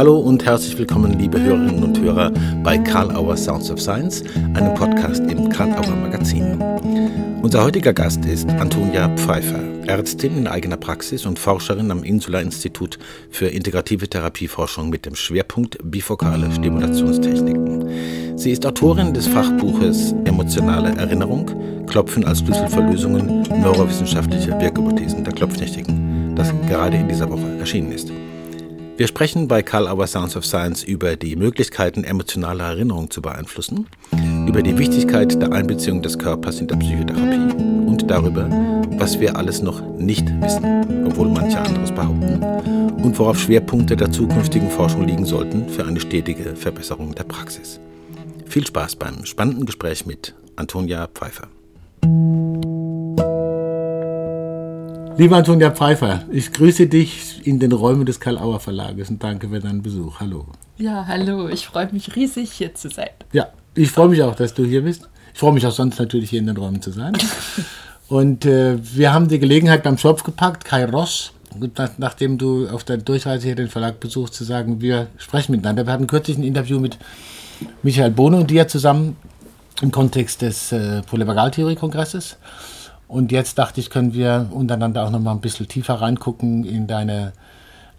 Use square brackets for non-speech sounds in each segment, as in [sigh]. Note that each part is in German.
Hallo und herzlich willkommen, liebe Hörerinnen und Hörer, bei Karl Auer Sounds of Science, einem Podcast im Karl Auer Magazin. Unser heutiger Gast ist Antonia Pfeiffer, Ärztin in eigener Praxis und Forscherin am Insula Institut für integrative Therapieforschung mit dem Schwerpunkt bifokale Stimulationstechniken. Sie ist Autorin des Fachbuches Emotionale Erinnerung, Klopfen als Schlüssel für Lösungen, neurowissenschaftliche Wirkhypothesen der Klopftechniken, das gerade in dieser Woche erschienen ist. Wir sprechen bei Karl Auer Sounds of Science über die Möglichkeiten emotionaler Erinnerung zu beeinflussen, über die Wichtigkeit der Einbeziehung des Körpers in der Psychotherapie und darüber, was wir alles noch nicht wissen, obwohl manche anderes behaupten, und worauf Schwerpunkte der zukünftigen Forschung liegen sollten für eine stetige Verbesserung der Praxis. Viel Spaß beim spannenden Gespräch mit Antonia Pfeiffer. Lieber Antonia Pfeiffer, ich grüße dich in den Räumen des Karl-Auer Verlages und danke für deinen Besuch. Hallo. Ja, hallo, ich freue mich riesig, hier zu sein. Ja, ich freue mich auch, dass du hier bist. Ich freue mich auch sonst natürlich, hier in den Räumen zu sein. [laughs] und äh, wir haben die Gelegenheit beim Schopf gepackt, Kai Ross, nach, nachdem du auf der Durchreise hier den Verlag besuchst, zu sagen, wir sprechen miteinander. Wir hatten kürzlich ein Interview mit Michael Bohne und dir zusammen im Kontext des äh, Polyvagaltheorie-Kongresses. Und jetzt dachte ich, können wir untereinander auch noch mal ein bisschen tiefer reingucken in deine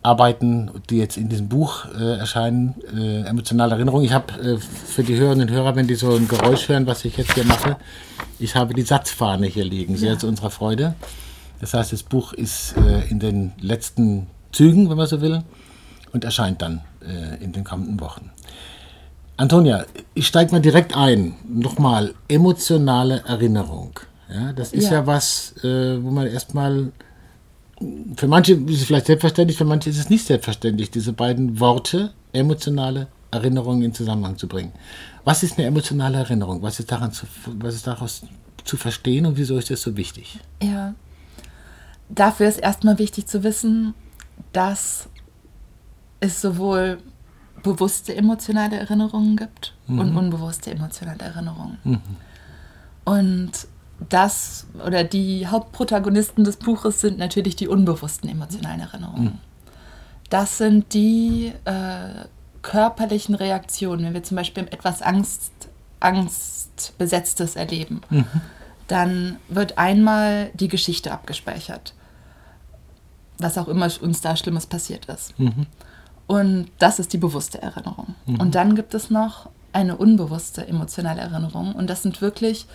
Arbeiten, die jetzt in diesem Buch äh, erscheinen, äh, emotionale Erinnerung. Ich habe äh, für die Hörerinnen und Hörer, wenn die so ein Geräusch hören, was ich jetzt hier mache, ich habe die Satzfahne hier liegen, sehr ja. zu unserer Freude. Das heißt, das Buch ist äh, in den letzten Zügen, wenn man so will, und erscheint dann äh, in den kommenden Wochen. Antonia, ich steige mal direkt ein. Nochmal, emotionale Erinnerung. Ja, das ist ja, ja was, äh, wo man erstmal, für manche ist es vielleicht selbstverständlich, für manche ist es nicht selbstverständlich, diese beiden Worte, emotionale Erinnerung in Zusammenhang zu bringen. Was ist eine emotionale Erinnerung? Was ist, daran zu, was ist daraus zu verstehen und wieso ist das so wichtig? Ja, dafür ist erstmal wichtig zu wissen, dass es sowohl bewusste emotionale Erinnerungen gibt mhm. und unbewusste emotionale Erinnerungen. Mhm. Und das oder die Hauptprotagonisten des Buches sind natürlich die unbewussten emotionalen Erinnerungen. Mhm. Das sind die äh, körperlichen Reaktionen, wenn wir zum Beispiel etwas Angst, Angstbesetztes erleben. Mhm. Dann wird einmal die Geschichte abgespeichert, was auch immer uns da Schlimmes passiert ist. Mhm. Und das ist die bewusste Erinnerung. Mhm. Und dann gibt es noch eine unbewusste emotionale Erinnerung. Und das sind wirklich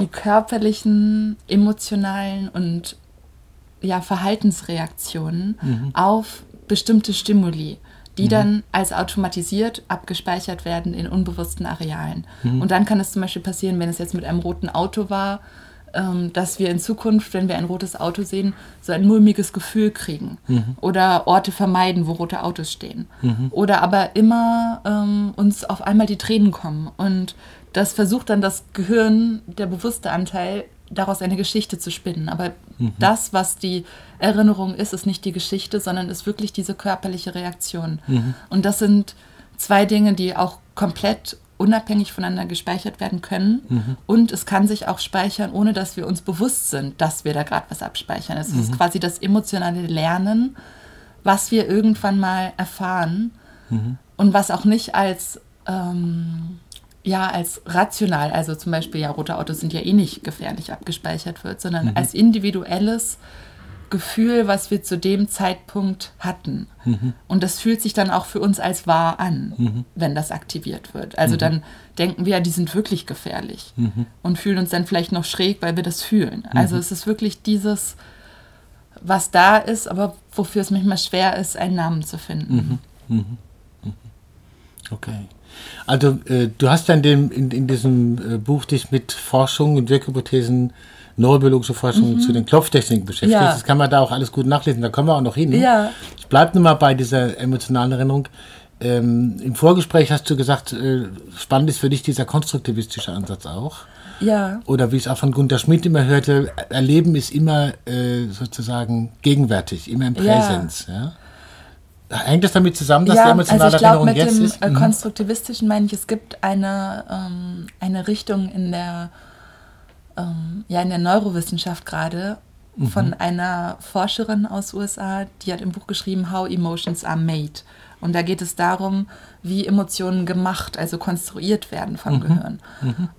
die körperlichen, emotionalen und ja, Verhaltensreaktionen mhm. auf bestimmte Stimuli, die mhm. dann als automatisiert abgespeichert werden in unbewussten Arealen. Mhm. Und dann kann es zum Beispiel passieren, wenn es jetzt mit einem roten Auto war, ähm, dass wir in Zukunft, wenn wir ein rotes Auto sehen, so ein mulmiges Gefühl kriegen. Mhm. Oder Orte vermeiden, wo rote Autos stehen. Mhm. Oder aber immer ähm, uns auf einmal die Tränen kommen. Und das versucht dann das Gehirn, der bewusste Anteil, daraus eine Geschichte zu spinnen. Aber mhm. das, was die Erinnerung ist, ist nicht die Geschichte, sondern ist wirklich diese körperliche Reaktion. Mhm. Und das sind zwei Dinge, die auch komplett unabhängig voneinander gespeichert werden können. Mhm. Und es kann sich auch speichern, ohne dass wir uns bewusst sind, dass wir da gerade was abspeichern. Es ist mhm. quasi das emotionale Lernen, was wir irgendwann mal erfahren mhm. und was auch nicht als ähm, ja als rational, also zum Beispiel, ja, rote Autos sind ja eh nicht gefährlich abgespeichert wird, sondern mhm. als individuelles Gefühl, was wir zu dem Zeitpunkt hatten. Mhm. Und das fühlt sich dann auch für uns als wahr an, mhm. wenn das aktiviert wird. Also mhm. dann denken wir, ja, die sind wirklich gefährlich mhm. und fühlen uns dann vielleicht noch schräg, weil wir das fühlen. Also mhm. es ist wirklich dieses, was da ist, aber wofür es manchmal schwer ist, einen Namen zu finden. Okay. Also äh, du hast dann dem, in, in diesem äh, Buch dich mit Forschung und Wirkhypothesen, neurobiologische Forschung mhm. zu den Klopftechniken beschäftigt. Ja. Das kann man da auch alles gut nachlesen, da kommen wir auch noch hin. Ja. Ich bleibe nur mal bei dieser emotionalen Erinnerung. Ähm, Im Vorgespräch hast du gesagt, äh, spannend ist für dich dieser konstruktivistische Ansatz auch. Ja. Oder wie ich es auch von Gunther Schmidt immer hörte, Erleben ist immer äh, sozusagen gegenwärtig, immer im Präsens. Ja. ja? Hängt das damit zusammen, dass ja, die emotionale also ich glaub, Erinnerung jetzt dem, ist? Äh, mhm. konstruktivistischen meine ich, es gibt eine, ähm, eine Richtung in der, ähm, ja, in der Neurowissenschaft gerade, von einer Forscherin aus USA, die hat im Buch geschrieben, How Emotions Are Made. Und da geht es darum, wie Emotionen gemacht, also konstruiert werden vom Gehirn.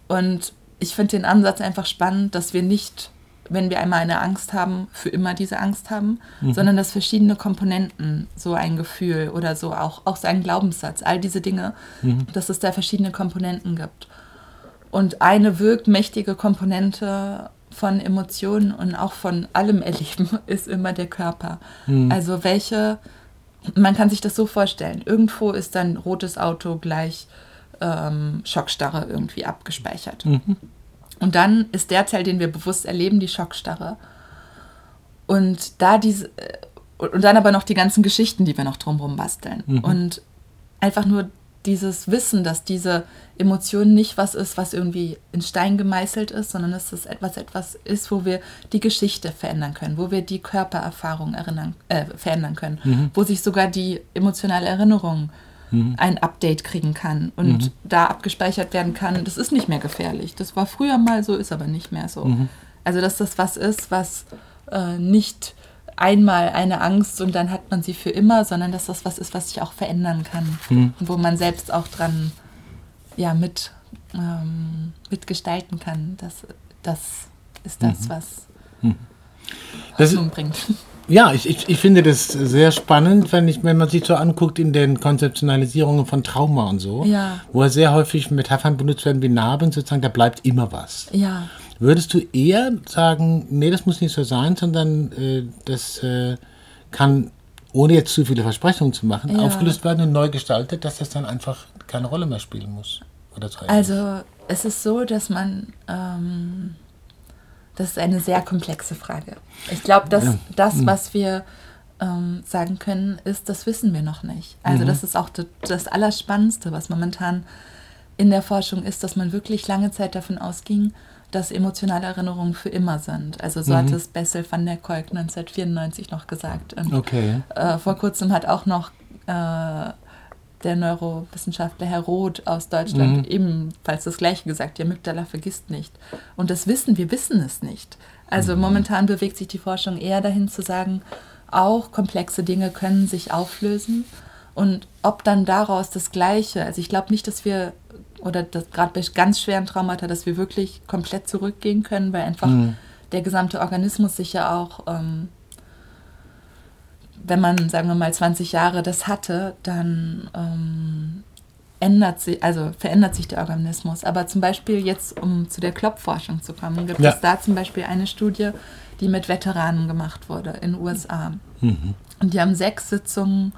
Und ich finde den Ansatz einfach spannend, dass wir nicht, wenn wir einmal eine Angst haben, für immer diese Angst haben, sondern dass verschiedene Komponenten, so ein Gefühl oder so auch, auch so ein Glaubenssatz, all diese Dinge, dass es da verschiedene Komponenten gibt. Und eine wirkmächtige Komponente von Emotionen und auch von allem Erleben [laughs] ist immer der Körper. Also welche, man kann sich das so vorstellen, irgendwo ist dann rotes Auto gleich ähm, Schockstarre irgendwie abgespeichert. Und dann ist der Teil, den wir bewusst erleben, die Schockstarre. Und da diese, äh, und dann aber noch die ganzen Geschichten, die wir noch drumherum basteln. Und einfach nur dieses Wissen, dass diese Emotion nicht was ist, was irgendwie in Stein gemeißelt ist, sondern dass es etwas, etwas ist, wo wir die Geschichte verändern können, wo wir die Körpererfahrung erinnern, äh, verändern können, wo sich sogar die emotionale Erinnerung ein Update kriegen kann und da abgespeichert werden kann. Das ist nicht mehr gefährlich. Das war früher mal so, ist aber nicht mehr so. Also dass das was ist, was äh, nicht einmal eine Angst und dann hat man sie für immer, sondern dass das was ist, was sich auch verändern kann und wo man selbst auch dran ja, mit, ähm, mitgestalten kann. Das, das ist das, was Das ist- Hoffnung bringt. Ja, ich, ich, ich finde das sehr spannend, wenn, ich, wenn man sich so anguckt in den Konzeptionalisierungen von Trauma und so, Ja. wo sehr häufig Metaphern benutzt werden wie Narben, sozusagen, da bleibt immer was. Ja, Würdest du eher sagen, nee, das muss nicht so sein, sondern äh, das äh, kann, ohne jetzt zu viele Versprechungen zu machen, Ja. aufgelöst werden und neu gestaltet, dass das dann einfach keine Rolle mehr spielen muss? Oder also es ist so, dass man, ähm, das ist eine sehr komplexe Frage. Ich glaube, dass Ja. das, was wir ähm, sagen können, ist, das wissen wir noch nicht. Also das ist auch das, das Allerspannendste, was momentan in der Forschung ist, dass man wirklich lange Zeit davon ausging, dass emotionale Erinnerungen für immer sind. Also so hat es Bessel van der Kolk 1994 noch gesagt. Und Okay. äh, vor kurzem hat auch noch äh, der Neurowissenschaftler Herr Roth aus Deutschland ebenfalls das Gleiche gesagt. Die Amygdala vergisst nicht. Und das wissen, wir wissen es nicht. Also momentan bewegt sich die Forschung eher dahin zu sagen, auch komplexe Dinge können sich auflösen. Und ob dann daraus das Gleiche, also ich glaube nicht, dass wir, oder gerade bei ganz schweren Traumata, dass wir wirklich komplett zurückgehen können, weil einfach der gesamte Organismus sich ja auch ähm, wenn man, sagen wir mal, 20 Jahre das hatte, dann ähm, ändert sich, also verändert sich der Organismus. Aber zum Beispiel jetzt, um zu der Klopfforschung zu kommen, gibt Ja. es da zum Beispiel eine Studie, die mit Veteranen gemacht wurde in den USA. Und die haben sechs Sitzungen,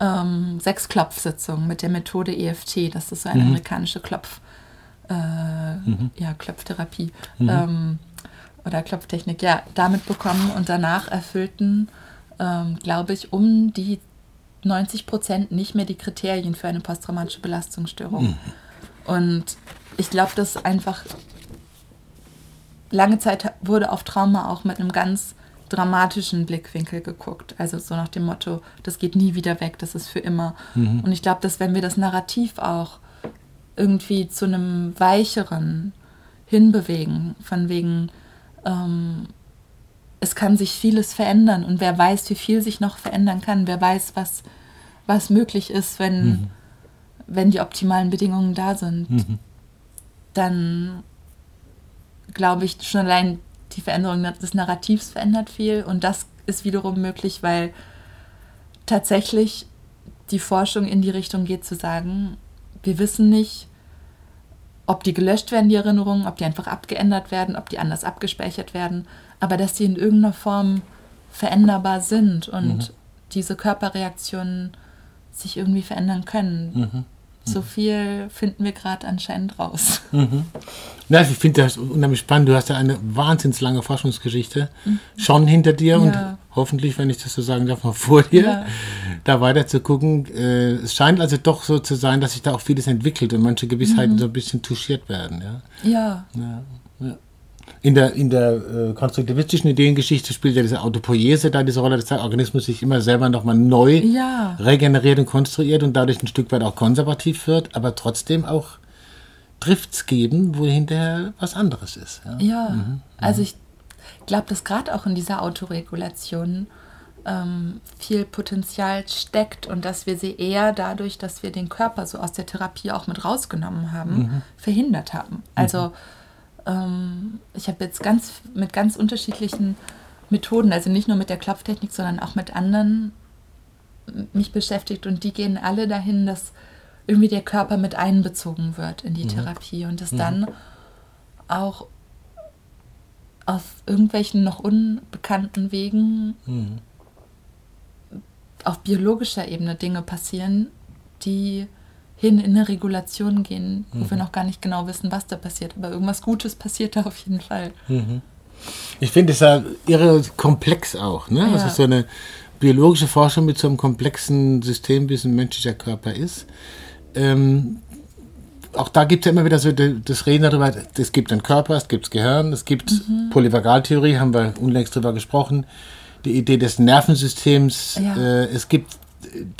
ähm, sechs Klopfsitzungen mit der Methode EFT, das ist so eine amerikanische Klopf, äh, ja, Klopftherapie ähm, oder Klopftechnik, ja, damit bekommen und danach erfüllten, ähm, glaube ich, um die 90 Prozent nicht mehr die Kriterien für eine posttraumatische Belastungsstörung. Und ich glaube, dass einfach lange Zeit wurde auf Trauma auch mit einem ganz dramatischen Blickwinkel geguckt. Also so nach dem Motto, das geht nie wieder weg, das ist für immer. Und ich glaube, dass wenn wir das Narrativ auch irgendwie zu einem weicheren hinbewegen, von wegen, ähm, es kann sich vieles verändern. Und wer weiß, wie viel sich noch verändern kann, wer weiß, was, was möglich ist, wenn, wenn die optimalen Bedingungen da sind, dann glaube ich schon allein die Veränderung des Narrativs verändert viel. Und das ist wiederum möglich, weil tatsächlich die Forschung in die Richtung geht zu sagen, wir wissen nicht, ob die gelöscht werden, die Erinnerungen, ob die einfach abgeändert werden, ob die anders abgespeichert werden, aber dass die in irgendeiner Form veränderbar sind und diese Körperreaktionen sich irgendwie verändern können. So viel finden wir gerade anscheinend raus. Ja, ich finde das unheimlich spannend. Du hast ja eine wahnsinnig lange Forschungsgeschichte schon hinter dir und Ja. Hoffentlich, wenn ich das so sagen darf, mal vor dir, Ja. da weiter zu gucken. Äh, es scheint also doch so zu sein, dass sich da auch vieles entwickelt und manche Gewissheiten so ein bisschen touchiert werden. Ja? Ja, In der, in der äh, konstruktivistischen Ideengeschichte spielt ja diese Autopoiese da diese Rolle, dass der Organismus sich immer selber nochmal neu ja. regeneriert und konstruiert und dadurch ein Stück weit auch konservativ wird, aber trotzdem auch Drifts geben, wo hinterher was anderes ist. Ja? Ja, also ich, ich glaube, dass gerade auch in dieser Autoregulation ähm, viel Potenzial steckt und dass wir sie eher dadurch, dass wir den Körper so aus der Therapie auch mit rausgenommen haben, Mhm. verhindert haben. Also ähm, ich habe jetzt ganz mit ganz unterschiedlichen Methoden, also nicht nur mit der Klopftechnik, sondern auch mit anderen mich beschäftigt und die gehen alle dahin, dass irgendwie der Körper mit einbezogen wird in die Therapie und dass dann auch auf irgendwelchen noch unbekannten Wegen Mhm. auf biologischer Ebene Dinge passieren, die hin in eine Regulation gehen, wo wir noch gar nicht genau wissen, was da passiert. Aber irgendwas Gutes passiert da auf jeden Fall. Ich finde es ja irre komplex auch, ne? Ja. Also so eine biologische Forschung mit so einem komplexen System, wie es ein menschlicher Körper ist. Ähm, auch da gibt es ja immer wieder so das Reden darüber, es gibt einen Körper, es gibt das Gehirn, es gibt Polyvagaltheorie, haben wir unlängst drüber gesprochen, die Idee des Nervensystems, Ja. äh, es gibt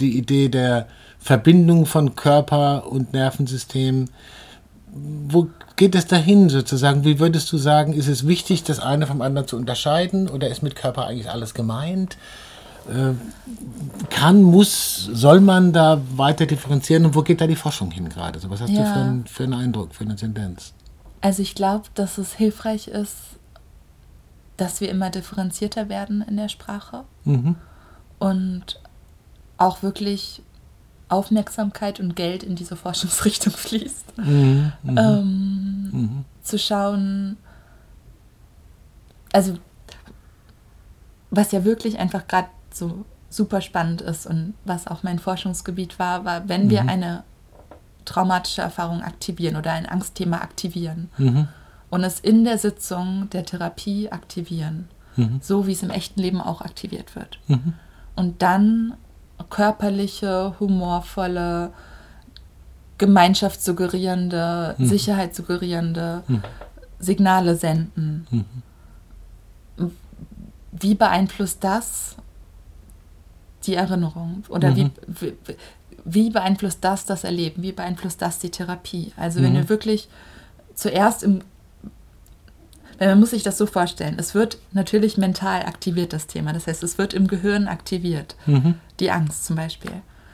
die Idee der Verbindung von Körper und Nervensystem. Wo geht es dahin sozusagen? Wie würdest du sagen, ist es wichtig, das eine vom anderen zu unterscheiden oder ist mit Körper eigentlich alles gemeint? Äh, kann, muss, soll man da weiter differenzieren und wo geht da die Forschung hin gerade? Also was hast du Ja. für, einen- für einen Eindruck, für eine Tendenz? Also ich glaube, dass es hilfreich ist, dass wir immer differenzierter werden in der Sprache Mhm. und auch wirklich Aufmerksamkeit und Geld in diese Forschungsrichtung [laughs] fließt. Mhm. Mhm. Ähm, Mhm. zu schauen, also was ja wirklich einfach gerade so super spannend ist und was auch mein Forschungsgebiet war, war, wenn wir eine traumatische Erfahrung aktivieren oder ein Angstthema aktivieren Mhm. und es in der Sitzung der Therapie aktivieren, Mhm. so wie es im echten Leben auch aktiviert wird. Mhm. Und dann körperliche, humorvolle, gemeinschaftssuggerierende, Mhm. Sicherheit suggerierende Mhm. Signale senden. Mhm. Wie beeinflusst das die Erinnerung? Oder Mhm. wie, wie, wie beeinflusst das das Erleben? Wie beeinflusst das die Therapie? Also wenn Mhm. wir wirklich zuerst im man muss sich das so vorstellen. Es wird natürlich mental aktiviert, das Thema. Das heißt, es wird im Gehirn aktiviert. Mhm. Die Angst zum Beispiel.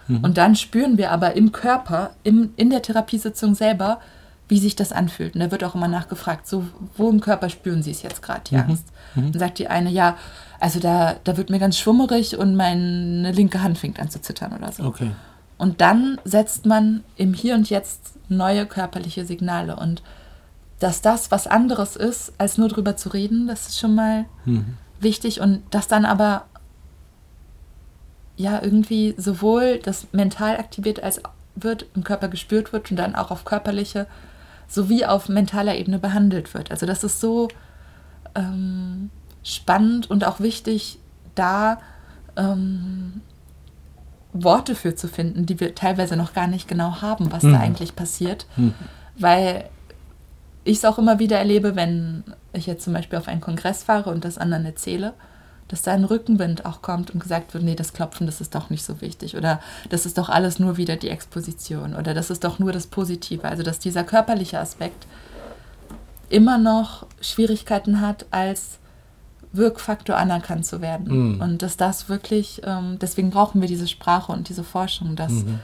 Und dann spüren wir aber im Körper, im, in der Therapiesitzung selber, wie sich das anfühlt. Und da wird auch immer nachgefragt, so, wo im Körper spüren Sie es jetzt gerade, die Angst? Dann sagt die eine, ja, also da, da wird mir ganz schwummerig und meine linke Hand fängt an zu zittern oder so. Okay. Und dann setzt man im Hier und Jetzt neue körperliche Signale. Und dass das was anderes ist, als nur drüber zu reden, das ist schon mal Mhm. wichtig. Und dass dann aber ja irgendwie sowohl das mental aktiviert als wird, im Körper gespürt wird und dann auch auf körperliche sowie auf mentaler Ebene behandelt wird. Also das ist so ähm, spannend und auch wichtig, da ähm, Worte für zu finden, die wir teilweise noch gar nicht genau haben, was da Mhm. eigentlich passiert. Mhm. Weil ich es auch immer wieder erlebe, wenn ich jetzt zum Beispiel auf einen Kongress fahre und das anderen erzähle, dass da ein Rückenwind auch kommt und gesagt wird, nee, das Klopfen, das ist doch nicht so wichtig. Oder das ist doch alles nur wieder die Exposition. Oder das ist doch nur das Positive. Also dass dieser körperliche Aspekt immer noch Schwierigkeiten hat, als Wirkfaktor anerkannt zu werden. Mhm. Und dass das wirklich, ähm, deswegen brauchen wir diese Sprache und diese Forschung, dass Mhm.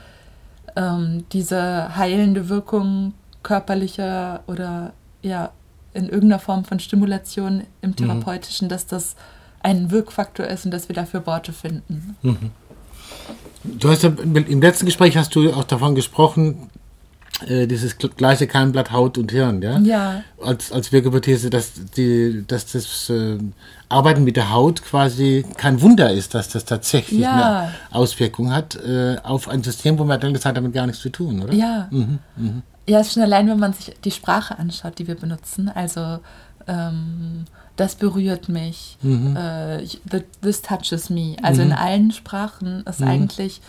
ähm, diese heilende Wirkung körperlicher oder ja in irgendeiner Form von Stimulation im Therapeutischen, dass das ein Wirkfaktor ist und dass wir dafür Worte finden. Du hast ja im letzten Gespräch hast du auch davon gesprochen, äh, dieses gl- gleiche Keimblatt Haut und Hirn, ja? Ja, Als, als Wirkhypothese, dass, die, dass das äh, Arbeiten mit der Haut quasi kein Wunder ist, dass das tatsächlich Ja. eine Auswirkung hat äh, auf ein System, wo man denkt, das hat damit gar nichts zu tun, oder? ja. Mhm, mhm. Ja, ist schon allein, wenn man sich die Sprache anschaut, die wir benutzen. Also ähm, das berührt mich, Mhm. äh, this touches me. Also in allen Sprachen ist Mhm. eigentlich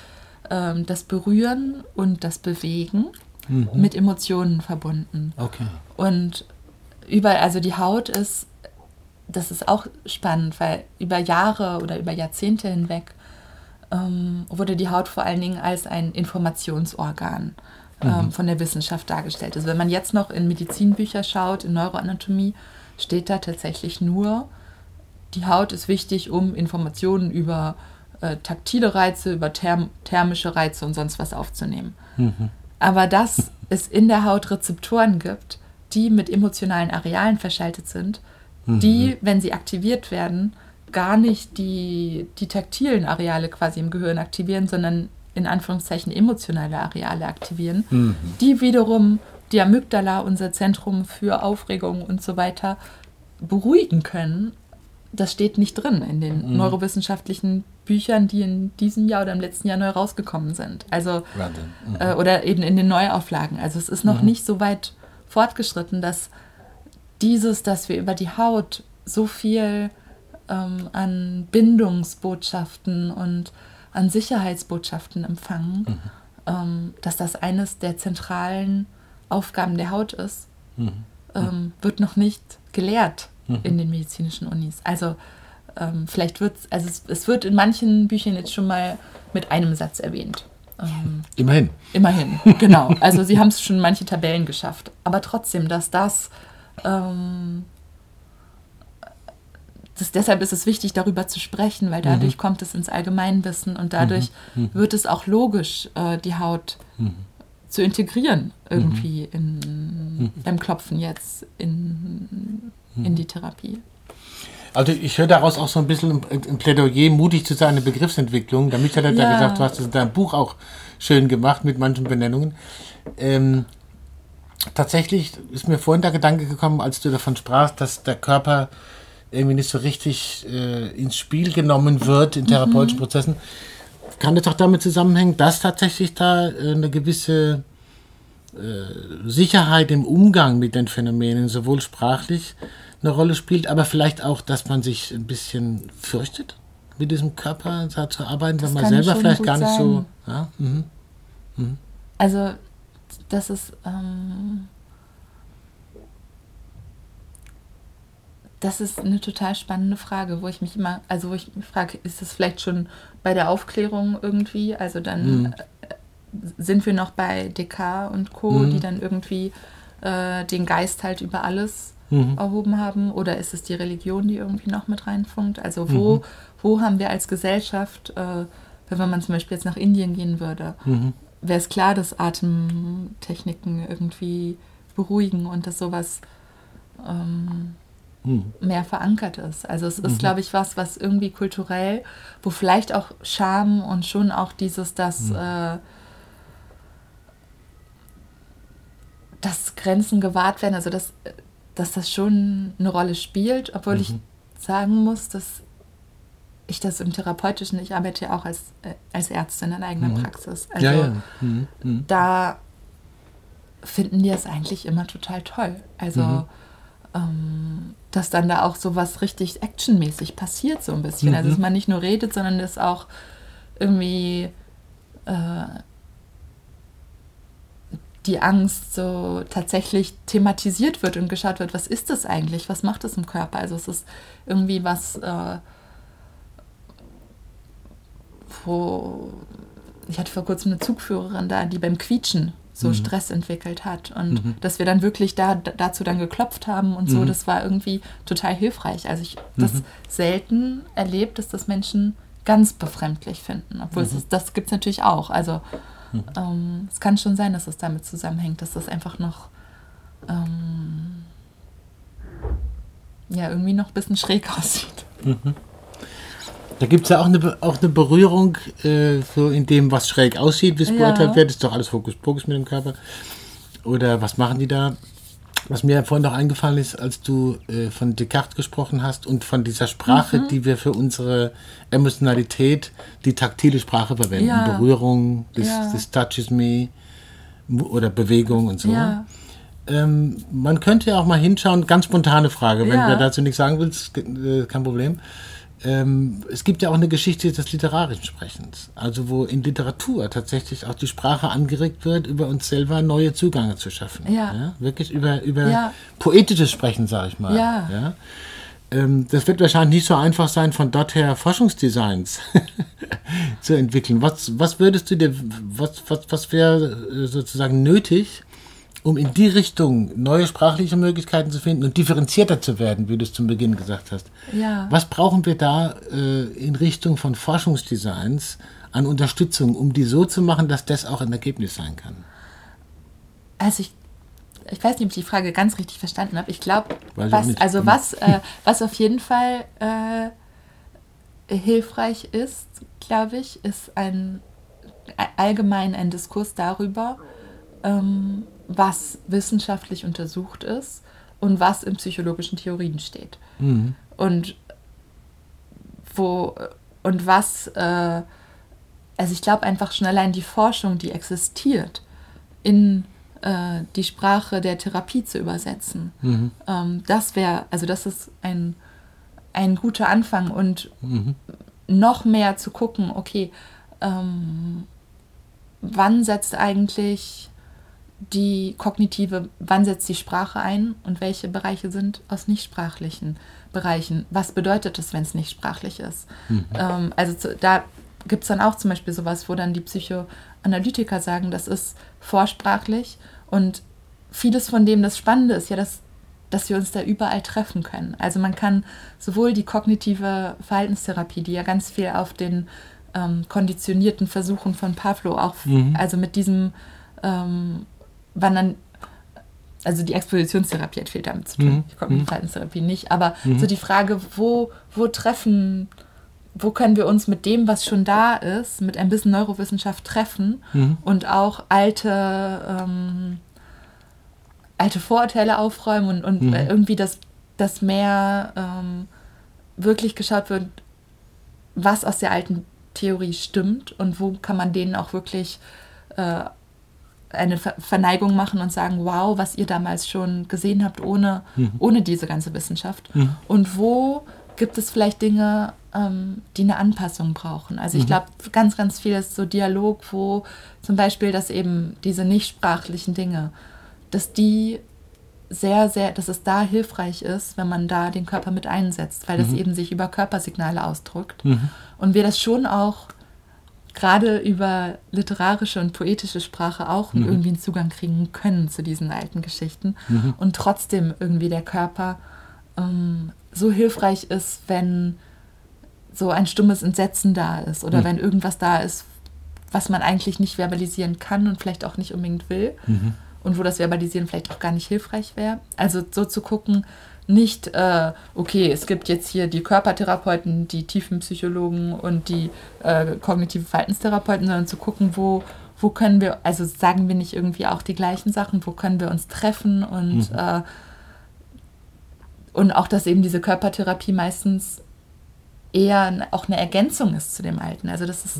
ähm, das Berühren und das Bewegen Mhm. mit Emotionen verbunden. Okay. Und über, also die Haut ist, das ist auch spannend, weil über Jahre oder über Jahrzehnte hinweg ähm, wurde die Haut vor allen Dingen als ein Informationsorgan ähm, von der Wissenschaft dargestellt. Also wenn man jetzt noch in Medizinbücher schaut, in Neuroanatomie, steht da tatsächlich nur, die Haut ist wichtig, um Informationen über äh, taktile Reize, über therm thermische Reize und sonst was aufzunehmen. Mhm. Aber dass [laughs] es in der Haut Rezeptoren gibt, die mit emotionalen Arealen verschaltet sind, mhm. die, wenn sie aktiviert werden, gar nicht die, die taktilen Areale quasi im Gehirn aktivieren, sondern in Anführungszeichen emotionale Areale aktivieren, mhm. die wiederum die Amygdala, unser Zentrum für Aufregung und so weiter, beruhigen können. Das steht nicht drin in den mhm. neurowissenschaftlichen Büchern, die in diesem Jahr oder im letzten Jahr neu rausgekommen sind. Also mhm. äh, oder eben in den Neuauflagen. Also es ist noch mhm. nicht so weit fortgeschritten, dass dieses, dass wir über die Haut so viel ähm, an Bindungsbotschaften und an Sicherheitsbotschaften empfangen, mhm. ähm, dass das eines der zentralen Aufgaben der Haut ist, mhm. ähm, wird noch nicht gelehrt mhm. in den medizinischen Unis. Also ähm, vielleicht wird also es, es wird in manchen Büchern jetzt schon mal mit einem Satz erwähnt. Ähm, immerhin. Immerhin, genau. Also sie haben es schon manche Tabellen geschafft. Aber trotzdem, dass das ähm, das, deshalb ist es wichtig, darüber zu sprechen, weil dadurch mhm. kommt es ins Allgemeinwissen und dadurch mhm. mhm. wird es auch logisch, äh, die Haut mhm. zu integrieren, irgendwie mhm. in, mhm. beim Klopfen jetzt in, in die Therapie. Also ich höre daraus auch so ein bisschen ein Plädoyer, mutig zu sein, eine Begriffsentwicklung. Der Michael hat ja, ja gesagt, du hast es in deinem Buch auch schön gemacht mit manchen Benennungen. Ähm, tatsächlich ist mir vorhin der Gedanke gekommen, als du davon sprachst, dass der Körper irgendwie nicht so richtig äh, ins Spiel genommen wird in therapeutischen mhm. Prozessen. Kann das auch damit zusammenhängen, dass tatsächlich da äh, eine gewisse Sicherheit im Umgang mit den Phänomenen sowohl sprachlich eine Rolle spielt, aber vielleicht auch, dass man sich ein bisschen fürchtet, mit diesem Körper da zu arbeiten, das weil man selber vielleicht gar nicht sein. so. Ja? Mhm. Mhm. Also, das ist. Ähm Das ist eine total spannende Frage, wo ich mich immer, also wo ich mich frage, ist das vielleicht schon bei der Aufklärung irgendwie? Also dann mhm. Äh, sind wir noch bei Descartes und Co., mhm. die dann irgendwie äh, den Geist halt über alles mhm. erhoben haben? Oder ist es die Religion, die irgendwie noch mit reinfunkt? Also wo, mhm. wo haben wir als Gesellschaft, äh, wenn man zum Beispiel jetzt nach Indien gehen würde, mhm. wäre es klar, dass Atemtechniken irgendwie beruhigen und dass sowas ähm, hm. mehr verankert ist. Also es ist, mhm. glaube ich, was, was irgendwie kulturell, wo vielleicht auch Scham und schon auch dieses, dass, mhm. äh, dass Grenzen gewahrt werden, also dass, dass das schon eine Rolle spielt, obwohl mhm. ich sagen muss, dass ich das im Therapeutischen, ich arbeite ja auch als, äh, als Ärztin in eigener mhm. Praxis. Also ja, ja. Mhm. Mhm. da finden die es eigentlich immer total toll. Also ähm, dass dann da auch so was richtig actionmäßig passiert, so ein bisschen. Mhm. Also, dass man nicht nur redet, sondern dass auch irgendwie äh, die Angst so tatsächlich thematisiert wird und geschaut wird, was ist das eigentlich, was macht das im Körper? Also, es ist irgendwie was, äh, wo ich hatte vor kurzem eine Zugführerin da, die beim Quietschen so mhm. Stress entwickelt hat. Und mhm. dass wir dann wirklich da, dazu dann geklopft haben und so, mhm. das war irgendwie total hilfreich. Also ich das mhm. selten erlebt, dass das Menschen ganz befremdlich finden. Obwohl es, mhm. das gibt es natürlich auch. Also mhm. ähm, es kann schon sein, dass es damit zusammenhängt, dass das einfach noch ähm, ja irgendwie noch ein bisschen schräg [laughs] aussieht. Da gibt es ja auch eine, auch eine Berührung äh, so in dem, was schräg aussieht, wie es ja. beurteilt wird. Ist doch alles Fokus-Pokus mit dem Körper. Oder was machen die da? Was mir vorhin noch eingefallen ist, als du äh, von Descartes gesprochen hast und von dieser Sprache, mhm. die wir für unsere Emotionalität, die taktile Sprache verwenden. Ja. Berührung, this, ja. this touches me oder Bewegung und so. Ja. Ähm, man könnte ja auch mal hinschauen, ganz spontane Frage, wenn du dazu nichts sagen willst, äh, kein Problem ähm, es gibt ja auch eine Geschichte des literarischen Sprechens, also wo in Literatur tatsächlich auch die Sprache angeregt wird, über uns selber neue Zugänge zu schaffen. Ja. ja? Wirklich über, über ja. poetisches Sprechen, sage ich mal. Ja. ja? Ähm, das wird wahrscheinlich nicht so einfach sein, von dort her Forschungsdesigns [laughs] zu entwickeln. Was, was würdest du dir, was, was, was wäre äh, sozusagen nötig, um in die Richtung neue sprachliche Möglichkeiten zu finden und differenzierter zu werden, wie du es zum Beginn gesagt hast. Ja. Was brauchen wir da äh, in Richtung von Forschungsdesigns an Unterstützung, um die so zu machen, dass das auch ein Ergebnis sein kann? Also ich, ich weiß nicht, ob ich die Frage ganz richtig verstanden habe. Ich glaube, was, also was, äh, was auf jeden Fall äh, hilfreich ist, glaube ich, ist ein a- allgemein ein Diskurs darüber, ähm, was wissenschaftlich untersucht ist und was in psychologischen Theorien steht. Mhm. Und wo und was, äh, also ich glaube einfach schon allein die Forschung, die existiert, in äh, die Sprache der Therapie zu übersetzen. Mhm. Ähm, das wäre, also das ist ein, ein guter Anfang und noch mehr zu gucken, okay, ähm, wann setzt eigentlich die kognitive, wann setzt die Sprache ein und welche Bereiche sind aus nichtsprachlichen Bereichen? Was bedeutet es, wenn es nicht sprachlich ist? Ähm, also zu, da gibt es dann auch zum Beispiel sowas, wo dann die Psychoanalytiker sagen, das ist vorsprachlich und vieles von dem, das Spannende ist ja, dass, dass wir uns da überall treffen können. Also man kann sowohl die kognitive Verhaltenstherapie, die ja ganz viel auf den ähm, konditionierten Versuchen von Pavlo auch, also mit diesem ähm, wann dann, also die Expositionstherapie hat viel damit zu tun, die kognitive Verhaltenstherapie nicht, aber so die Frage, wo, wo treffen, wo können wir uns mit dem, was schon da ist, mit ein bisschen Neurowissenschaft treffen und auch alte, ähm, alte Vorurteile aufräumen und, und Mhm. irgendwie, dass, dass mehr ähm, wirklich geschaut wird, was aus der alten Theorie stimmt und wo kann man denen auch wirklich äh, eine Ver Verneigung machen und sagen, wow, was ihr damals schon gesehen habt, ohne, ohne diese ganze Wissenschaft. Und wo gibt es vielleicht Dinge, ähm, die eine Anpassung brauchen? Also ich glaube, ganz, ganz viel ist so Dialog, wo zum Beispiel, dass eben diese nichtsprachlichen Dinge, dass die sehr, sehr, dass es da hilfreich ist, wenn man da den Körper mit einsetzt, weil das eben sich über Körpersignale ausdrückt. Und wir das schon auch gerade über literarische und poetische Sprache auch irgendwie einen Zugang kriegen können zu diesen alten Geschichten. Und trotzdem irgendwie der Körper ähm, so hilfreich ist, wenn so ein stummes Entsetzen da ist oder wenn irgendwas da ist, was man eigentlich nicht verbalisieren kann und vielleicht auch nicht unbedingt will und wo das Verbalisieren vielleicht auch gar nicht hilfreich wäre. Also so zu gucken, nicht, äh, okay, es gibt jetzt hier die Körpertherapeuten, die Tiefenpsychologen und die äh, kognitive Verhaltenstherapeuten, sondern zu gucken, wo, wo können wir, also sagen wir nicht irgendwie auch die gleichen Sachen, wo können wir uns treffen und, äh, und auch, dass eben diese Körpertherapie meistens eher auch eine Ergänzung ist zu dem Alten. Also dass es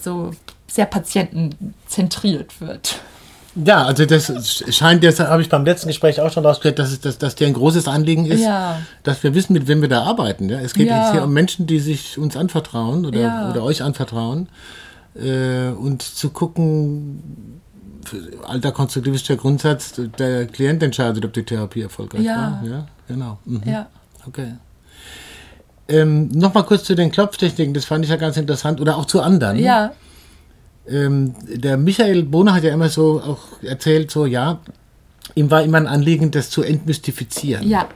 so sehr patientenzentriert wird. Ja, also das scheint, das habe ich beim letzten Gespräch auch schon rausgehört, dass, es, dass, dass dir ein großes Anliegen ist, Ja. dass wir wissen, mit wem wir da arbeiten. Ja? Es geht Ja. jetzt hier um Menschen, die sich uns anvertrauen oder, Ja. oder euch anvertrauen äh, und zu gucken, alter konstruktivistischer Grundsatz, der Klient entscheidet, ob die Therapie erfolgreich Ja. war. Ja, genau. Mhm. Ja. Okay. Ähm, Nochmal kurz zu den Klopftechniken, das fand ich ja ganz interessant, oder auch zu anderen. Ja, Ähm, der Michael Bohner hat ja immer so auch erzählt, so ja, ihm war immer ein Anliegen, das zu entmystifizieren. ja,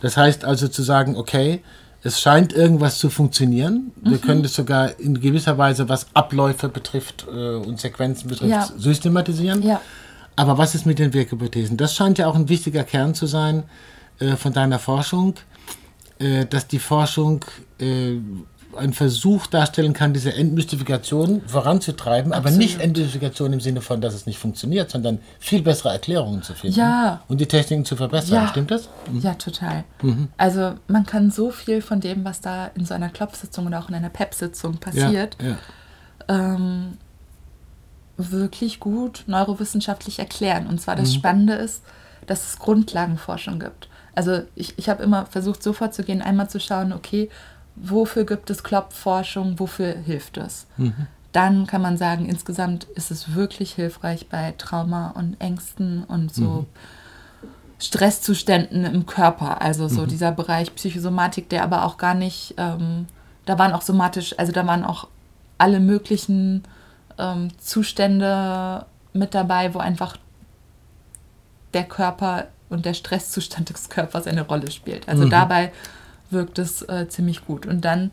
Das heißt also zu sagen, okay, es scheint irgendwas zu funktionieren. Wir Mhm. können das sogar in gewisser Weise, was Abläufe betrifft äh, und Sequenzen betrifft, Ja. systematisieren. ja, Aber was ist mit den Wirkhypothesen? Das scheint ja auch ein wichtiger Kern zu sein äh, von deiner Forschung, äh, dass die Forschung äh, einen Versuch darstellen kann, diese Entmystifikation voranzutreiben, aber nicht Entmystifikation im Sinne von, dass es nicht funktioniert, sondern viel bessere Erklärungen zu finden Ja. und die Techniken zu verbessern. Ja. Stimmt das? ja, total. Also man kann so viel von dem, was da in so einer Klopfsitzung oder auch in einer PEP-Sitzung passiert, Ja, ähm, wirklich gut neurowissenschaftlich erklären. Und zwar das Spannende ist, dass es Grundlagenforschung gibt. Also ich, ich habe immer versucht, so vorzugehen, einmal zu schauen, okay, wofür gibt es Klopfforschung, wofür hilft es? Dann kann man sagen, insgesamt ist es wirklich hilfreich bei Trauma und Ängsten und so Stresszuständen im Körper. Also so dieser Bereich Psychosomatik, der aber auch gar nicht, ähm, da waren auch somatisch, also da waren auch alle möglichen ähm, Zustände mit dabei, wo einfach der Körper und der Stresszustand des Körpers eine Rolle spielt. Also mhm. dabei wirkt es äh, ziemlich gut. Und dann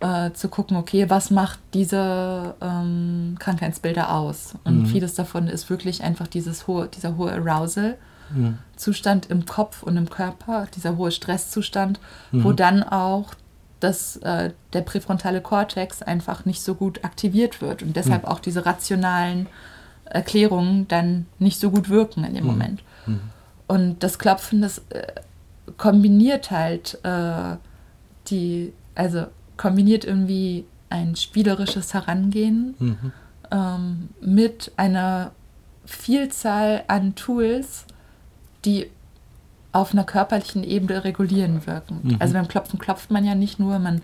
äh, zu gucken, okay, was macht diese ähm, Krankheitsbilder aus? Und mhm. vieles davon ist wirklich einfach dieses hohe, dieser hohe Arousal-Zustand mhm. im Kopf und im Körper, dieser hohe Stresszustand, wo mhm. dann auch dass äh, der präfrontale Kortex einfach nicht so gut aktiviert wird und deshalb mhm. auch diese rationalen Erklärungen dann nicht so gut wirken in dem mhm. Moment. Mhm. Und das Klopfen, das äh, kombiniert halt äh, die, also kombiniert irgendwie ein spielerisches Herangehen mhm. ähm, mit einer Vielzahl an Tools, die auf einer körperlichen Ebene regulieren wirken. Mhm. Also beim Klopfen klopft man ja nicht nur, man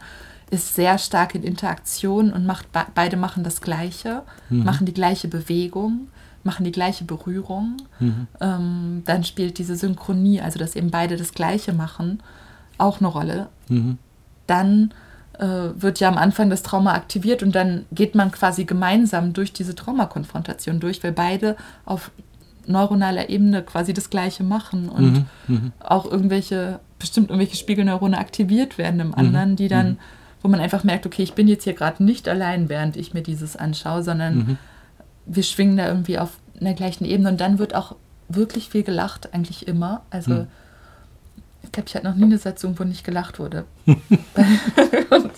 ist sehr stark in Interaktion und macht beide machen das Gleiche, mhm. machen die gleiche Bewegung, machen die gleiche Berührung. Mhm. Ähm, dann spielt diese Synchronie, also dass eben beide das Gleiche machen, auch eine Rolle. Mhm. Dann äh, wird ja am Anfang das Trauma aktiviert und dann geht man quasi gemeinsam durch diese Traumakonfrontation durch, weil beide auf neuronaler Ebene quasi das Gleiche machen und mhm. mhm. auch irgendwelche, bestimmt irgendwelche Spiegelneurone aktiviert werden im mhm, anderen, die dann, mhm. wo man einfach merkt, okay, ich bin jetzt hier gerade nicht allein, während ich mir dieses anschaue, sondern. Wir schwingen da irgendwie auf einer gleichen Ebene und dann wird auch wirklich viel gelacht, eigentlich immer. Also mhm. ich glaube, ich hatte noch nie eine Sitzung, wo nicht gelacht wurde. [laughs] und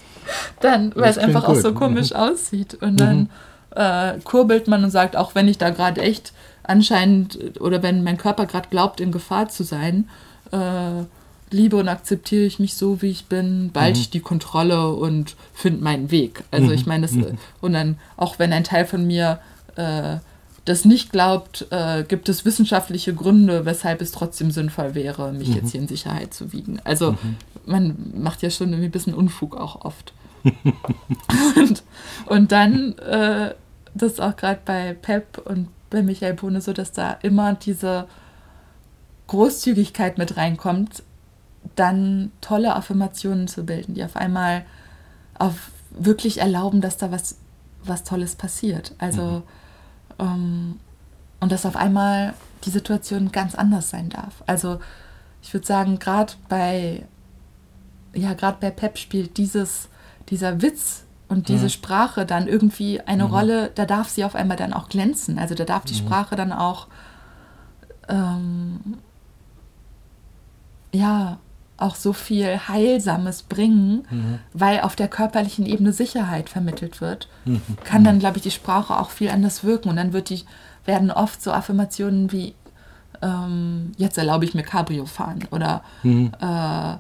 dann, weil es einfach gut. auch so komisch aussieht. Und dann äh, kurbelt man und sagt, auch wenn ich da gerade echt anscheinend oder wenn mein Körper gerade glaubt, in Gefahr zu sein, äh, liebe und akzeptiere ich mich so, wie ich bin, bald mhm. die Kontrolle und finde meinen Weg. Also mhm. ich meine, das, mhm. und dann, auch wenn ein Teil von mir äh, das nicht glaubt, äh, gibt es wissenschaftliche Gründe, weshalb es trotzdem sinnvoll wäre, mich mhm. jetzt hier in Sicherheit zu wiegen. Also mhm. man macht ja schon irgendwie ein bisschen Unfug auch oft. [laughs] und, und dann, äh, das ist auch gerade bei Pep und bei Michael Bohne so, dass da immer diese Großzügigkeit mit reinkommt, dann tolle Affirmationen zu bilden, die auf einmal auf wirklich erlauben, dass da was, was Tolles passiert. Also, mhm. Ähm, und dass auf einmal die Situation ganz anders sein darf. Also, ich würde sagen, gerade bei, ja, gerade bei Pep spielt dieses, dieser Witz und diese mhm. Sprache dann irgendwie eine mhm. Rolle, da darf sie auf einmal dann auch glänzen. Also da darf die mhm. Sprache dann auch ähm, ja auch so viel Heilsames bringen, mhm. weil auf der körperlichen Ebene Sicherheit vermittelt wird, mhm. kann dann, glaube ich, die Sprache auch viel anders wirken. Und dann wird die, werden oft so Affirmationen wie ähm, jetzt erlaube ich mir Cabrio fahren oder mhm. äh,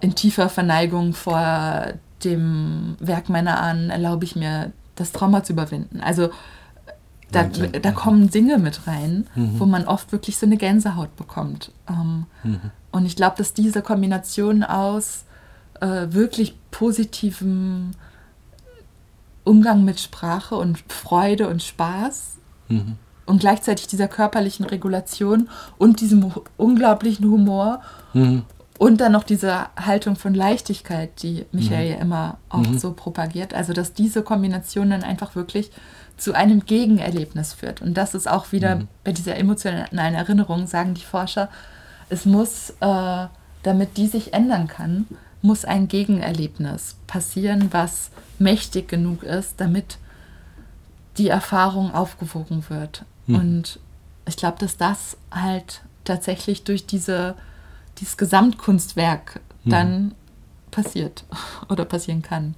in tiefer Verneigung vor dem Werk meiner Ahnen erlaube ich mir, das Trauma zu überwinden. Also da, da kommen Dinge mit rein, mhm. wo man oft wirklich so eine Gänsehaut bekommt. Ähm, mhm. Und ich glaube, dass diese Kombination aus äh, wirklich positivem Umgang mit Sprache und Freude und Spaß mhm. und gleichzeitig dieser körperlichen Regulation und diesem unglaublichen Humor mhm. Und dann noch diese Haltung von Leichtigkeit, die Michael mhm. ja immer auch mhm. so propagiert. Also, dass diese Kombination dann einfach wirklich zu einem Gegenerlebnis führt. Und das ist auch wieder mhm. bei dieser emotionalen Erinnerung, sagen die Forscher, es muss, äh, damit die sich ändern kann, muss ein Gegenerlebnis passieren, was mächtig genug ist, damit die Erfahrung aufgewogen wird. Mhm. Und ich glaube, dass das halt tatsächlich durch diese dieses Gesamtkunstwerk hm. dann passiert [laughs] oder passieren kann.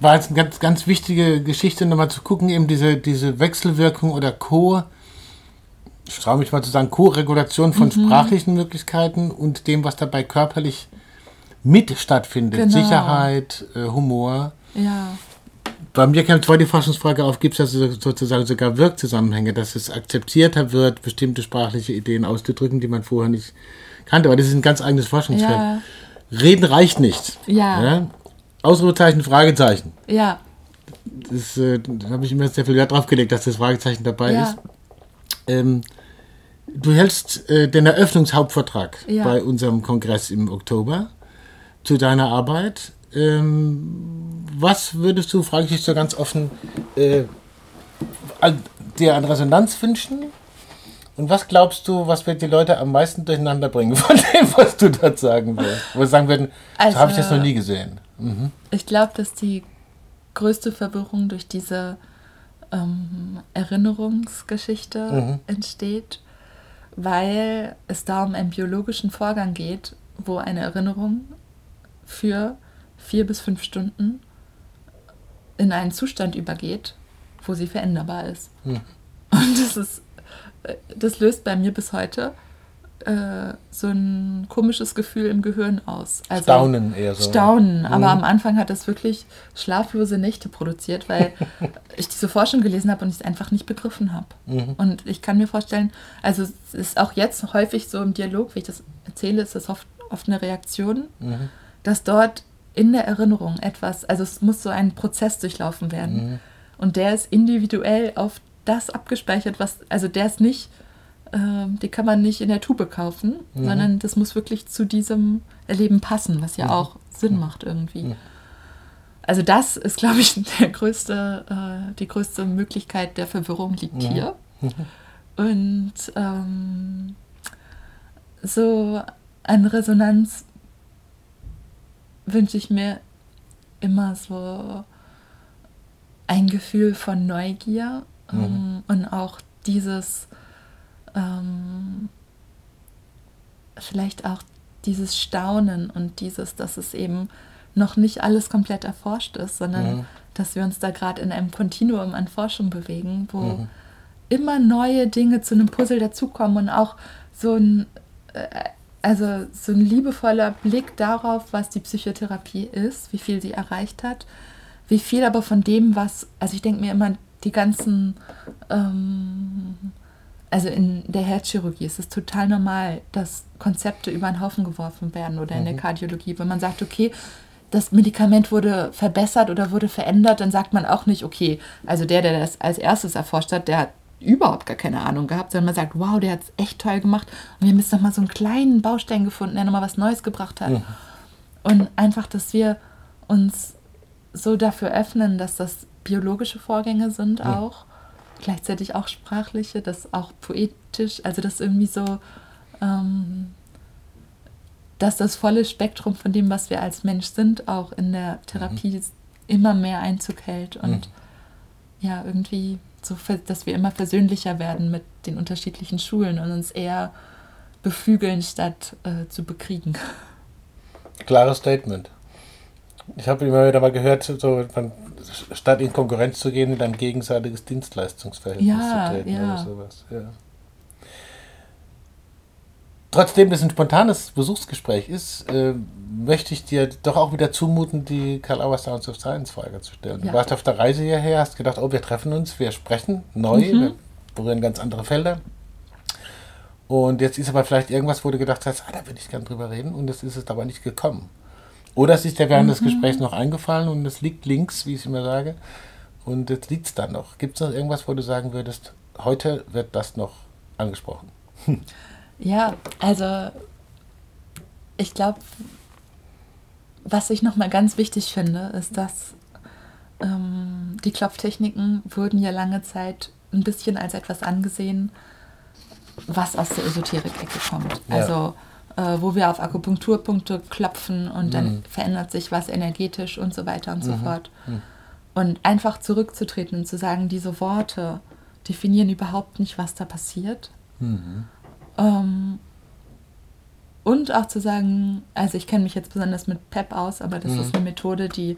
War jetzt eine ganz, ganz wichtige Geschichte, nochmal zu gucken, eben diese, diese Wechselwirkung oder Co- ich traue mich mal zu sagen, Co-Regulation von mhm. sprachlichen Möglichkeiten und dem, was dabei körperlich mit stattfindet. Genau. Sicherheit, äh, Humor. Ja bei mir kam zwar die Forschungsfrage auf, gibt es also sozusagen sogar Wirkzusammenhänge, dass es akzeptierter wird, bestimmte sprachliche Ideen auszudrücken, die man vorher nicht kannte. Aber das ist ein ganz eigenes Forschungsfeld. Ja. Reden reicht nicht. Ja. ja? Ausrufezeichen, Fragezeichen. Ja. Das, äh, da habe ich immer sehr viel Wert drauf gelegt, dass das Fragezeichen dabei ja. ist. Ähm, du hältst äh, den Eröffnungshauptvertrag ja. bei unserem Kongress im Oktober zu deiner Arbeit. Ähm, was würdest du, frage ich dich so ganz offen, äh, dir an Resonanz wünschen? Und was glaubst du, was wird die Leute am meisten durcheinander bringen [laughs] von dem, was du dort sagen willst? Wo sagen würden, Also- so habe ich das noch nie gesehen. Mhm. Ich glaube, dass die größte Verwirrung durch diese ähm, Erinnerungsgeschichte Mhm. entsteht, weil es da um einen biologischen Vorgang geht, wo eine Erinnerung für vier bis fünf Stunden in einen Zustand übergeht, wo sie veränderbar ist. Mhm. Und das ist, äh, das löst bei mir bis heute äh, so ein komisches Gefühl im Gehirn aus. Also, Staunen eher so. Staunen, aber Mhm. am Anfang hat das wirklich schlaflose Nächte produziert, weil [laughs] ich diese Forschung gelesen habe und ich es einfach nicht begriffen habe. Mhm. Und ich kann mir vorstellen, also es ist auch jetzt häufig so im Dialog, wie ich das erzähle, ist das oft, oft eine Reaktion, Mhm. dass dort in der Erinnerung etwas, also es muss so ein Prozess durchlaufen werden. Mhm. Und der ist individuell auf das abgespeichert, was, also der ist nicht, ähm, die kann man nicht in der Tube kaufen, Mhm. sondern das muss wirklich zu diesem Erleben passen, was ja auch Sinn macht irgendwie. Mhm. Also das ist, glaube ich, [laughs] der größte, äh, die größte Möglichkeit der Verwirrung liegt Mhm. hier. Und ähm, so an Resonanz wünsche ich mir immer so ein Gefühl von Neugier ähm, und auch dieses ähm, vielleicht auch dieses Staunen und dieses, dass es eben noch nicht alles komplett erforscht ist, sondern Mhm. dass wir uns da gerade in einem Kontinuum an Forschung bewegen, wo Mhm. immer neue Dinge zu einem Puzzle dazukommen und auch so ein, äh, also so ein liebevoller Blick darauf, was die Psychotherapie ist, wie viel sie erreicht hat, wie viel aber von dem, was, also ich denke mir immer, die ganzen, ähm, also in der Herzchirurgie ist es total normal, dass Konzepte über den Haufen geworfen werden oder in der Kardiologie, wenn man sagt, okay, das Medikament wurde verbessert oder wurde verändert, dann sagt man auch nicht, okay, also der, der das als erstes erforscht hat, der hat überhaupt gar keine Ahnung gehabt, sondern man sagt, wow, der hat es echt toll gemacht. Und wir haben jetzt nochmal so einen kleinen Baustein gefunden, der nochmal was Neues gebracht hat. Und einfach, dass wir uns so dafür öffnen, dass das biologische Vorgänge sind auch, gleichzeitig auch sprachliche, das auch poetisch, also das irgendwie so, ähm, dass das volle Spektrum von dem, was wir als Mensch sind, auch in der Therapie immer mehr Einzug hält und ja, irgendwie so, dass wir immer versöhnlicher werden mit den unterschiedlichen Schulen und uns eher beflügeln, statt äh, zu bekriegen. [laughs] Klares Statement. Ich habe immer wieder mal gehört, so, man, statt in Konkurrenz zu gehen, in ein gegenseitiges Dienstleistungsverhältnis Ja, zu treten ja. oder sowas. Ja. Trotzdem das ein spontanes Besuchsgespräch ist, äh, möchte ich dir doch auch wieder zumuten, die Karl Auer Sounds of Science Frage zu stellen. Du Ja. warst auf der Reise hierher, hast gedacht, oh, wir treffen uns, wir sprechen neu, Mhm. wir berühren ganz andere Felder. Und jetzt ist aber vielleicht irgendwas, wo du gedacht hast, ah, da würde ich gern drüber reden und das ist es aber nicht gekommen. Oder es ist dir während des Gesprächs noch eingefallen und es liegt links, wie ich immer sage, und jetzt liegt es dann noch. Gibt es noch irgendwas, wo du sagen würdest, heute wird das noch angesprochen? [laughs] Ja, also ich glaube, was ich nochmal ganz wichtig finde, ist, dass ähm, die Klopftechniken wurden ja lange Zeit ein bisschen als etwas angesehen, was aus der Esoterik-Ecke kommt. Ja. Also äh, wo wir auf Akupunkturpunkte klopfen und dann verändert sich was energetisch und so weiter und so fort. Und einfach zurückzutreten und zu sagen, diese Worte definieren überhaupt nicht, was da passiert. Ähm, und auch zu sagen, also ich kenne mich jetzt besonders mit PEP aus, aber das ist eine Methode, die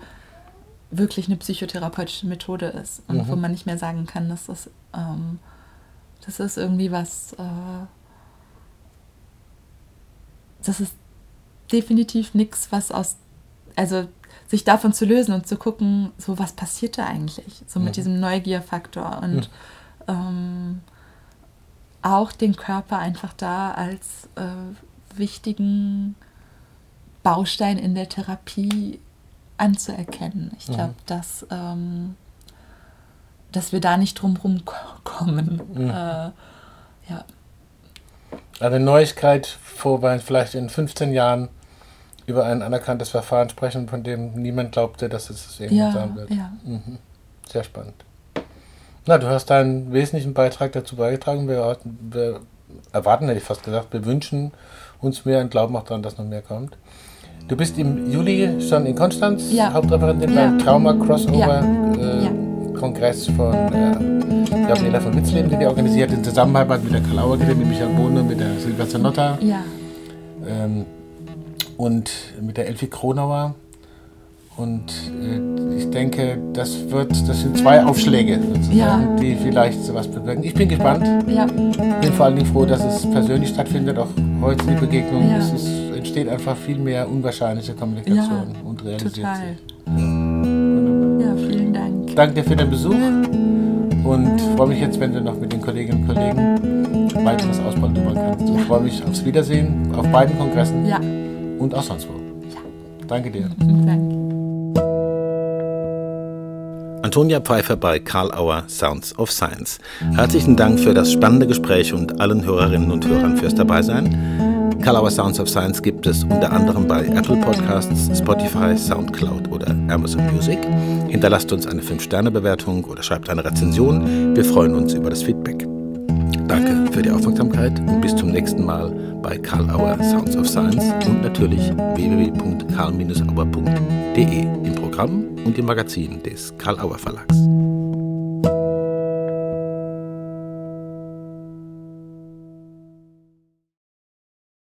wirklich eine psychotherapeutische Methode ist und wo man nicht mehr sagen kann, dass das, ähm, das ist irgendwie was, äh, das ist definitiv nichts, was aus, also sich davon zu lösen und zu gucken, so was passiert da eigentlich, so mit diesem Neugierfaktor und ähm, auch den Körper einfach da als äh, wichtigen Baustein in der Therapie anzuerkennen. Ich glaube, dass, ähm, dass wir da nicht drum rumkommen. kommen. Äh, ja. Eine Neuigkeit, vor wir vielleicht in 15 Jahren über ein anerkanntes Verfahren sprechen, von dem niemand glaubte, dass es es irgendwann Ja, sein wird. ja. Mhm. Sehr spannend. Na, du hast einen wesentlichen Beitrag dazu beigetragen. Wir, wir erwarten, hätte ich fast gesagt, wir wünschen uns mehr und glauben auch daran, dass noch mehr kommt. Du bist im Juli schon in Konstanz, Ja. Hauptreferentin Ja. beim Trauma Crossover Ja. äh, Ja. Kongress von äh, Gabriela von Witzleben, den ihr organisiert in Zusammenarbeit mit der Kalauer mit Michael Bohne, mit der Silvester Notta Ja, ähm, und mit der Elfie Kronauer. Und äh, ich denke, das wird, das sind zwei Aufschläge sozusagen, Ja. die vielleicht sowas bewirken. Ich bin gespannt. ja, bin vor allen Dingen froh, dass es persönlich stattfindet, auch heute die Begegnung. Ja. Es ist, entsteht einfach viel mehr unwahrscheinliche Kommunikation ja, und realisiert total. sich. Ja, vielen Dank. Danke dir für den Besuch und freue mich jetzt, wenn du noch mit den Kolleginnen und Kollegen weiteres ausbauen kannst. Und freue mich aufs Wiedersehen auf beiden Kongressen und auch sonst wo. Danke dir. danke. Antonia Pfeiffer bei Karl Auer Sounds of Science. Herzlichen Dank für das spannende Gespräch und allen Hörerinnen und Hörern fürs Dabeisein. Karl Auer Sounds of Science gibt es unter anderem bei Apple Podcasts, Spotify, Soundcloud oder Amazon Music. Hinterlasst uns eine 5-Sterne-Bewertung oder schreibt eine Rezension. Wir freuen uns über das Feedback. Danke für die Aufmerksamkeit und bis zum nächsten Mal bei Karl Auer Sounds of Science und natürlich www.karl-auer.de im Programm und im Magazin des Karl Auer Verlags.